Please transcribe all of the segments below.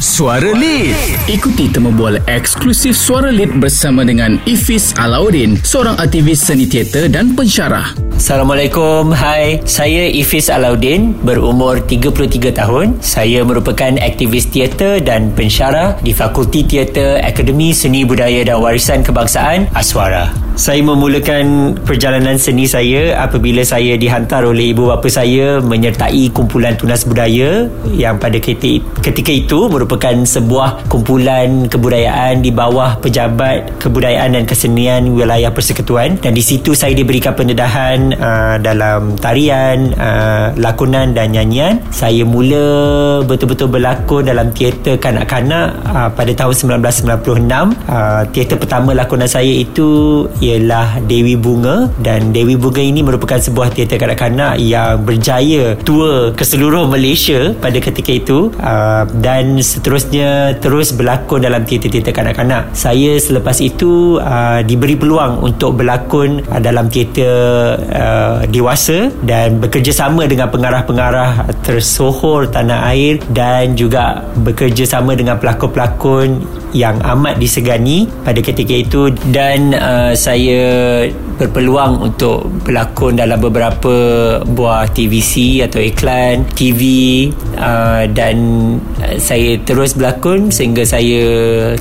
Suara Lead. Ikuti temu bual eksklusif Suara Lead bersama dengan Ifis Alauddin, seorang aktivis seni teater dan pensyarah. Assalamualaikum. Hai, saya Ifis Alauddin, berumur 33 tahun. Saya merupakan aktivis teater dan pensyarah di Fakulti Teater Akademi Seni Budaya dan Warisan Kebangsaan Aswara. Saya memulakan perjalanan seni saya apabila saya dihantar oleh ibu bapa saya menyertai kumpulan tunas budaya yang pada ketika itu merupakan sebuah kumpulan kebudayaan di bawah pejabat kebudayaan dan kesenian wilayah persekutuan dan di situ saya diberikan pendedahan uh, dalam tarian, uh, lakonan dan nyanyian. Saya mula betul-betul berlakon dalam teater kanak-kanak uh, pada tahun 1996. Uh, teater pertama lakonan saya itu ialah Dewi Bunga dan Dewi Bunga ini merupakan sebuah teater kanak-kanak yang berjaya tour ke seluruh Malaysia pada ketika itu uh, dan seterusnya terus berlakon dalam teater-teater kanak-kanak. Saya selepas itu uh, diberi peluang untuk berlakon uh, dalam teater uh, dewasa dan bekerjasama dengan pengarah-pengarah tersohor tanah air dan juga bekerjasama dengan pelakon-pelakon yang amat disegani pada ketika itu dan uh, saya berpeluang untuk berlakon dalam beberapa buah TVC atau iklan TV uh, dan uh, saya terus berlakon sehingga saya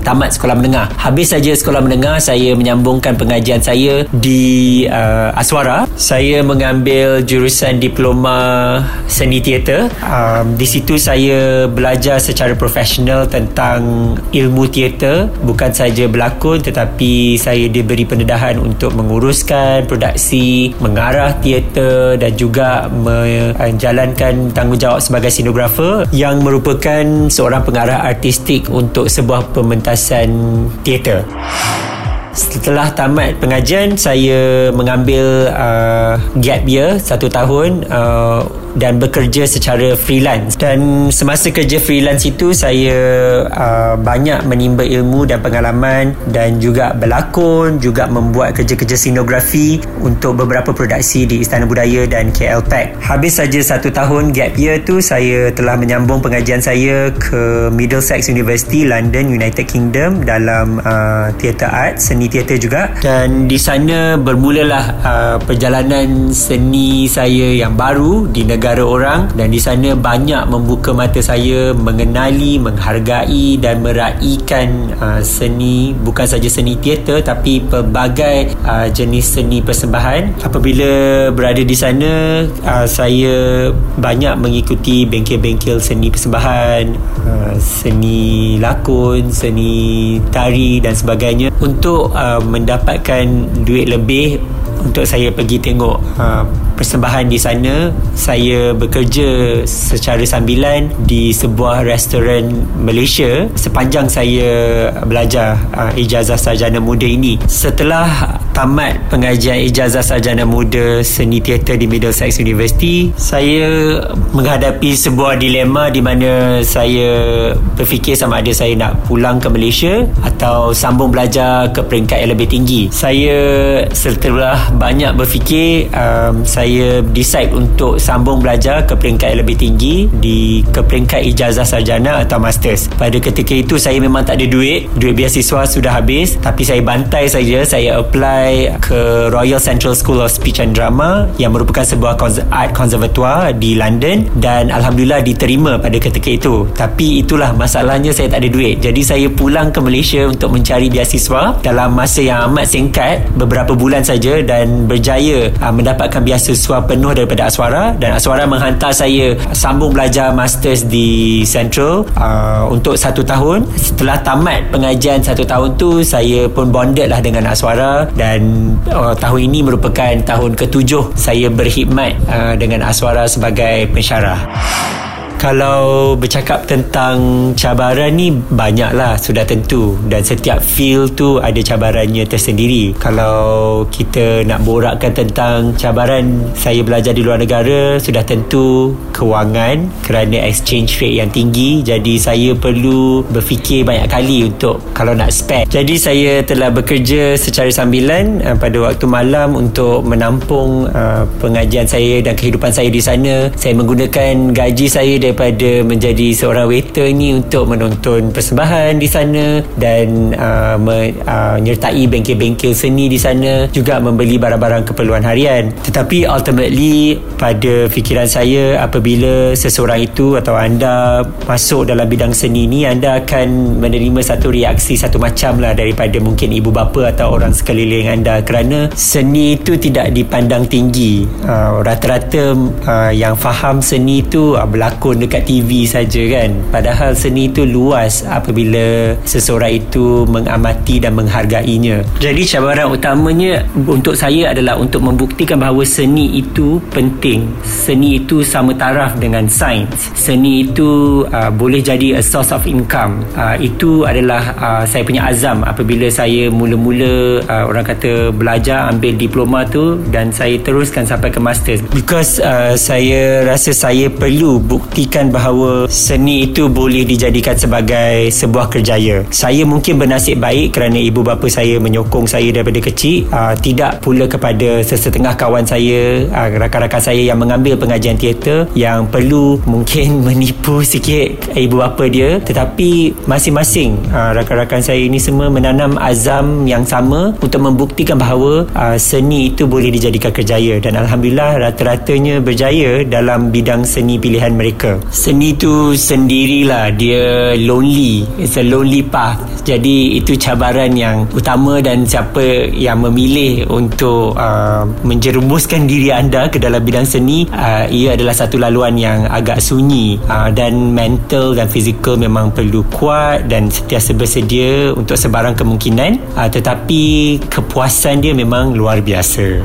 tamat sekolah menengah. Habis saja sekolah menengah saya menyambungkan pengajian saya di uh, Aswara. Saya mengambil jurusan diploma seni teater. Um, di situ saya belajar secara profesional tentang ilmu teater teater bukan saja berlakon tetapi saya diberi pendedahan untuk menguruskan produksi mengarah teater dan juga menjalankan tanggungjawab sebagai sinografer yang merupakan seorang pengarah artistik untuk sebuah pementasan teater Setelah tamat pengajian Saya mengambil uh, gap year Satu tahun uh, dan bekerja secara freelance. Dan semasa kerja freelance itu saya uh, banyak menimba ilmu dan pengalaman dan juga berlakon juga membuat kerja-kerja sinografi untuk beberapa produksi di Istana Budaya dan KL Pack habis saja satu tahun gap year tu saya telah menyambung pengajian saya ke Middlesex University London United Kingdom dalam uh, theatre art seni teater juga. Dan di sana bermulalah uh, perjalanan seni saya yang baru di negara orang. Dan di sana banyak membuka mata saya mengenali, menghargai dan meraihkan uh, seni. Bukan saja seni teater tapi pelbagai uh, jenis seni persembahan. Apabila berada di sana, uh, saya banyak mengikuti bengkel-bengkel seni persembahan, uh, seni lakon, seni tari dan sebagainya. Untuk uh, mendapatkan duit lebih untuk saya pergi tengok uh, persembahan di sana. Saya bekerja secara sambilan di sebuah restoran Malaysia. Sepanjang saya belajar uh, ijazah sarjana muda ini. Setelah tamat pengajian ijazah sarjana muda seni teater di Middlesex University. Saya menghadapi sebuah dilema di mana saya berfikir sama ada saya nak pulang ke Malaysia atau sambung belajar ke peringkat yang lebih tinggi. Saya setelah banyak berfikir um, saya decide untuk sambung belajar ke peringkat yang lebih tinggi di ke peringkat ijazah sarjana atau masters. Pada ketika itu saya memang tak ada duit, duit beasiswa sudah habis tapi saya bantai saja saya apply ke Royal Central School of Speech and Drama yang merupakan sebuah art conservatoire di London dan alhamdulillah diterima pada ketika itu. Tapi itulah masalahnya saya tak ada duit. Jadi saya pulang ke Malaysia untuk mencari beasiswa dalam masa yang amat singkat beberapa bulan saja dan berjaya uh, mendapatkan beasiswa penuh daripada Aswara dan Aswara menghantar saya sambung belajar masters di Central uh, untuk satu tahun setelah tamat pengajian satu tahun tu saya pun bonded lah dengan Aswara dan uh, tahun ini merupakan tahun ketujuh saya berkhidmat uh, dengan Aswara sebagai pensyarah kalau bercakap tentang cabaran ni banyaklah sudah tentu. Dan setiap field tu ada cabarannya tersendiri. Kalau kita nak borakkan tentang cabaran saya belajar di luar negara sudah tentu kewangan kerana exchange rate yang tinggi. Jadi saya perlu berfikir banyak kali untuk kalau nak spend. Jadi saya telah bekerja secara sambilan uh, pada waktu malam untuk menampung uh, pengajian saya dan kehidupan saya di sana. Saya menggunakan gaji saya daripada menjadi seorang waiter ni untuk menonton persembahan di sana dan uh, menyertai uh, bengkel-bengkel seni di sana juga membeli barang-barang keperluan harian. Tetapi ultimately pada fikiran saya apabila seseorang itu atau anda masuk dalam bidang seni ni anda akan menerima satu reaksi satu macam lah daripada mungkin ibu bapa atau orang sekeliling anda. Kerana seni itu tidak dipandang tinggi. Uh, rata-rata uh, yang faham seni itu uh, berlakon dekat TV saja kan. Padahal seni itu luas apabila seseorang itu mengamati dan menghargainya. Jadi cabaran utamanya untuk saya adalah untuk membuktikan bahawa seni itu penting. Seni itu sama taraf dengan sains. Seni itu uh, boleh jadi a source of income. Uh, itu adalah uh, saya punya azam apabila saya mula-mula uh, orang kata belajar ambil diploma tu dan saya teruskan sampai ke master because uh, saya rasa saya perlu buktikan bahawa seni itu boleh dijadikan sebagai sebuah kerjaya. Saya mungkin bernasib baik kerana ibu bapa saya menyokong saya daripada kecil. Uh, tidak pula kepada sesetengah kawan saya, uh, rakan-rakan saya yang mengambil pengajian teater yang perlu mungkin menipu sikit ibu bapa dia. Tetapi masing-masing uh, rakan-rakan saya ini semua menanam azam yang sama untuk membuktikan bahawa uh, seni itu boleh dijadikan kerjaya dan Alhamdulillah rata-ratanya berjaya dalam bidang seni pilihan mereka. Seni itu sendirilah dia lonely. It's a lonely path. Jadi itu cabaran yang utama dan siapa yang memilih untuk uh, menjerumuskan diri anda ke dalam bidang seni uh, ia adalah satu laluan yang agak sunyi uh, dan mental dan fizikal memang perlu kuat dan sentiasa bersedia untuk sebarang kemungkinan uh, tetapi kepuasan dia memang luar biasa.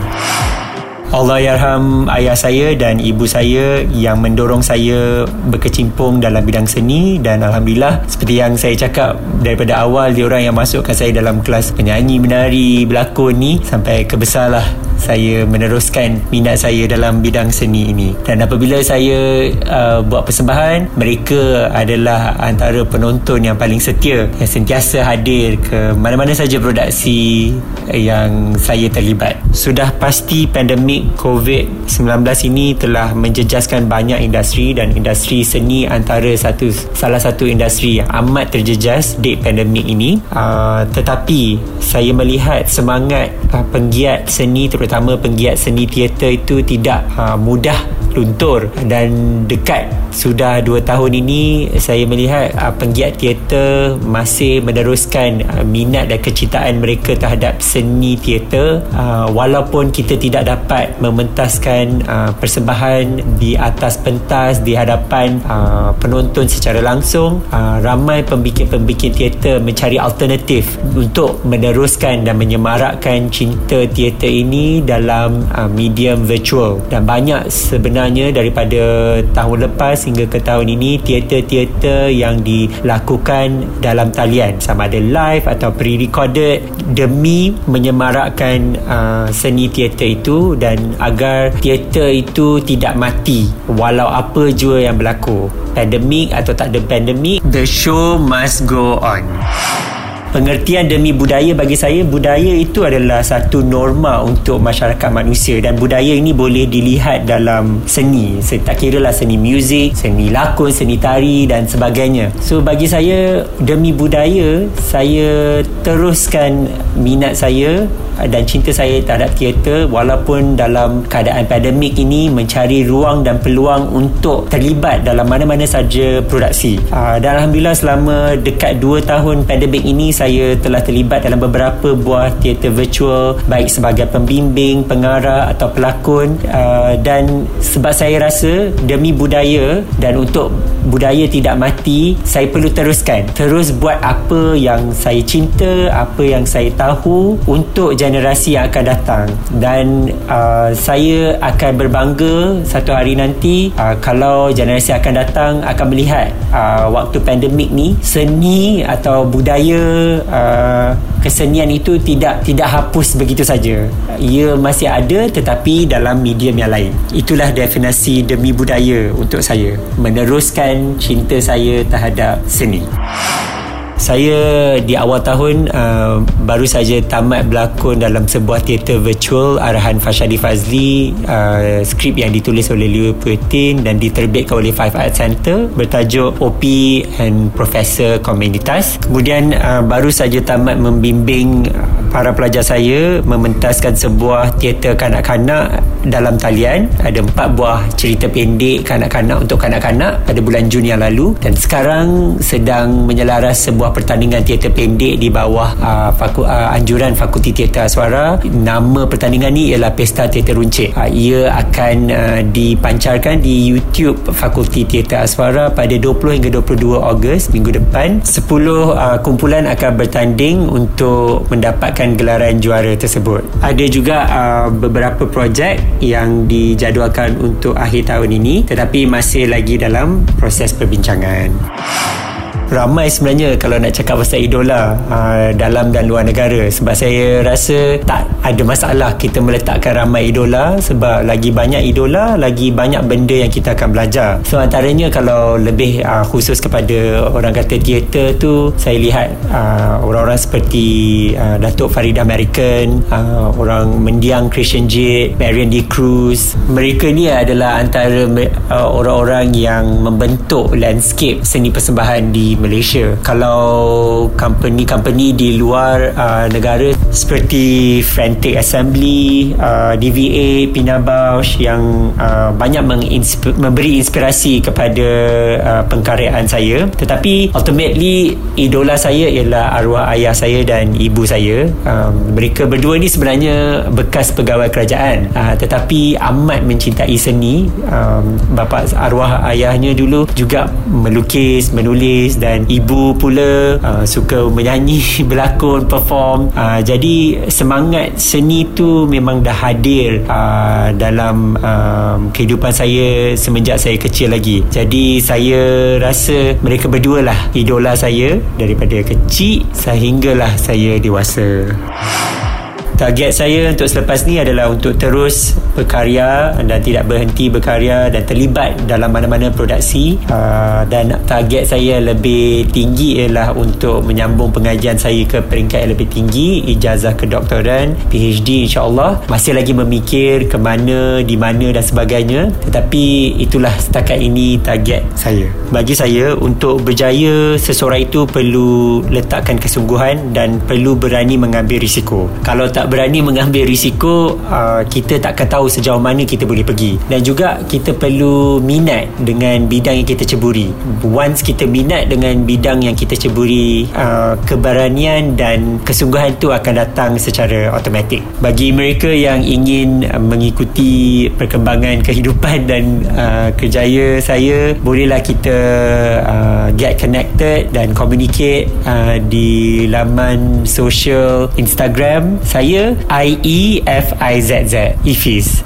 Allah yarham ayah saya dan ibu saya yang mendorong saya berkecimpung dalam bidang seni dan Alhamdulillah seperti yang saya cakap daripada awal dia orang yang masukkan saya dalam kelas penyanyi, menari, berlakon ni sampai kebesarlah saya meneruskan minat saya dalam bidang seni ini. Dan apabila saya uh, buat persembahan mereka adalah antara penonton yang paling setia yang sentiasa hadir ke mana-mana saja produksi yang saya terlibat. Sudah pasti pandemik COVID-19 ini telah menjejaskan banyak industri dan industri seni antara satu salah satu industri yang amat terjejas di pandemik ini. Uh, tetapi saya melihat semangat uh, penggiat seni terutama penggiat seni teater itu tidak uh, mudah luntur dan dekat sudah 2 tahun ini saya melihat uh, penggiat teater masih meneruskan uh, minat dan kecintaan mereka terhadap seni teater. Uh, walaupun kita tidak dapat mementaskan uh, persembahan di atas pentas di hadapan uh, penonton secara langsung uh, ramai pembikin-pembikin teater mencari alternatif untuk meneruskan dan menyemarakkan cinta teater ini dalam uh, medium virtual. Dan banyak sebenarnya daripada tahun lepas hingga ke tahun ini teater-teater yang dilakukan dalam talian. Sama ada live atau pre-recorded demi menyemarakkan uh, seni teater itu dan agar teater itu tidak mati walau apa jua yang berlaku. Pandemik atau tak ada pandemik the show must go on pengertian demi budaya bagi saya budaya itu adalah satu norma untuk masyarakat manusia dan budaya ini boleh dilihat dalam seni. Saya tak kira lah seni muzik seni lakon seni tari dan sebagainya. So bagi saya demi budaya saya teruskan minat saya dan cinta saya terhadap teater walaupun dalam keadaan pandemik ini mencari ruang dan peluang untuk terlibat dalam mana-mana saja produksi. Uh, dan Alhamdulillah selama dekat 2 tahun pandemik ini saya telah terlibat dalam beberapa buah teater virtual baik sebagai pembimbing, pengarah atau pelakon. Uh, dan sebab saya rasa demi budaya dan untuk budaya tidak mati saya perlu teruskan. Terus buat apa yang saya cinta apa yang saya tahu untuk generasi yang akan datang. Dan uh, saya akan berbangga satu hari nanti uh, kalau generasi akan datang akan melihat uh, waktu pandemik ni seni atau budaya uh, kesenian itu tidak tidak hapus begitu saja. Ia masih ada tetapi dalam medium yang lain. Itulah definisi demi budaya untuk saya. Meneruskan cinta saya terhadap seni Saya di awal tahun uh, baru saja tamat berlakon dalam sebuah teater virtual arahan Fashadi Fazli uh, skrip yang ditulis oleh Liu Putin dan diterbitkan oleh Five Art Center bertajuk OP and Professor Komunitas kemudian uh, baru saja tamat membimbing para pelajar saya mementaskan sebuah teater kanak-kanak dalam talian. Ada empat buah cerita pendek kanak-kanak untuk kanak-kanak pada bulan Jun yang lalu. Dan sekarang sedang menyelaras sebuah pertandingan teater pendek di bawah uh, faku, uh, anjuran Fakulti Teater Aswara. Nama pertandingan ni ialah Pesta Teater Runcit. Uh, ia akan uh, dipancarkan di YouTube Fakulti Teater Aswara pada 20 hingga 22 Ogos minggu depan. 10 uh, kumpulan akan bertanding untuk mendapatkan gelaran juara tersebut. Ada juga uh, beberapa projek yang dijadualkan untuk akhir tahun ini tetapi masih lagi dalam proses perbincangan ramai sebenarnya kalau nak cakap pasal idola uh, dalam dan luar negara. Sebab saya rasa tak ada masalah kita meletakkan ramai idola sebab lagi banyak idola lagi banyak benda yang kita akan belajar. So antaranya kalau lebih uh, khusus kepada orang kata teater tu saya lihat uh, orang-orang seperti uh, Datuk Farida American uh, orang mendiang Christian Jade Marion D. Cruz. Mereka ni adalah antara uh, orang-orang yang membentuk landscape seni persembahan di Malaysia. Kalau company-company di luar uh, negara seperti Frantic Assembly, uh, DVA, Pina Bausch yang uh, banyak menginsp- memberi inspirasi kepada uh, pengkaryaan saya. Tetapi ultimately idola saya ialah arwah ayah saya dan ibu saya. Um, mereka berdua ni sebenarnya bekas pegawai kerajaan. Uh, tetapi amat mencintai seni. Um, bapa arwah ayahnya dulu juga melukis, menulis dan ibu pula uh, suka menyanyi, berlakon, perform. Uh, jadi semangat seni tu memang dah hadir uh, dalam uh, kehidupan saya semenjak saya kecil lagi. Jadi saya rasa mereka berdua lah idola saya daripada kecil sehinggalah saya dewasa. Target saya untuk selepas ni adalah untuk terus berkarya dan tidak berhenti berkarya dan terlibat dalam mana-mana produksi. Uh, dan target saya lebih tinggi ialah untuk menyambung pengajian saya ke peringkat yang lebih tinggi ijazah kedoktoran PhD insyaAllah. Masih lagi memikir ke mana di mana dan sebagainya. Tetapi itulah setakat ini target saya. Bagi saya untuk berjaya seseorang itu perlu letakkan kesungguhan dan perlu berani mengambil risiko. Kalau tak tak berani mengambil risiko uh, kita takkan tahu sejauh mana kita boleh pergi. Dan juga kita perlu minat dengan bidang yang kita ceburi. Once kita minat dengan bidang yang kita ceburi uh, keberanian dan kesungguhan itu akan datang secara automatik. Bagi mereka yang ingin uh, mengikuti perkembangan kehidupan dan uh, kerjaya saya bolehlah kita uh, get connected dan communicate uh, di laman social Instagram. Saya saya E Z Ifiz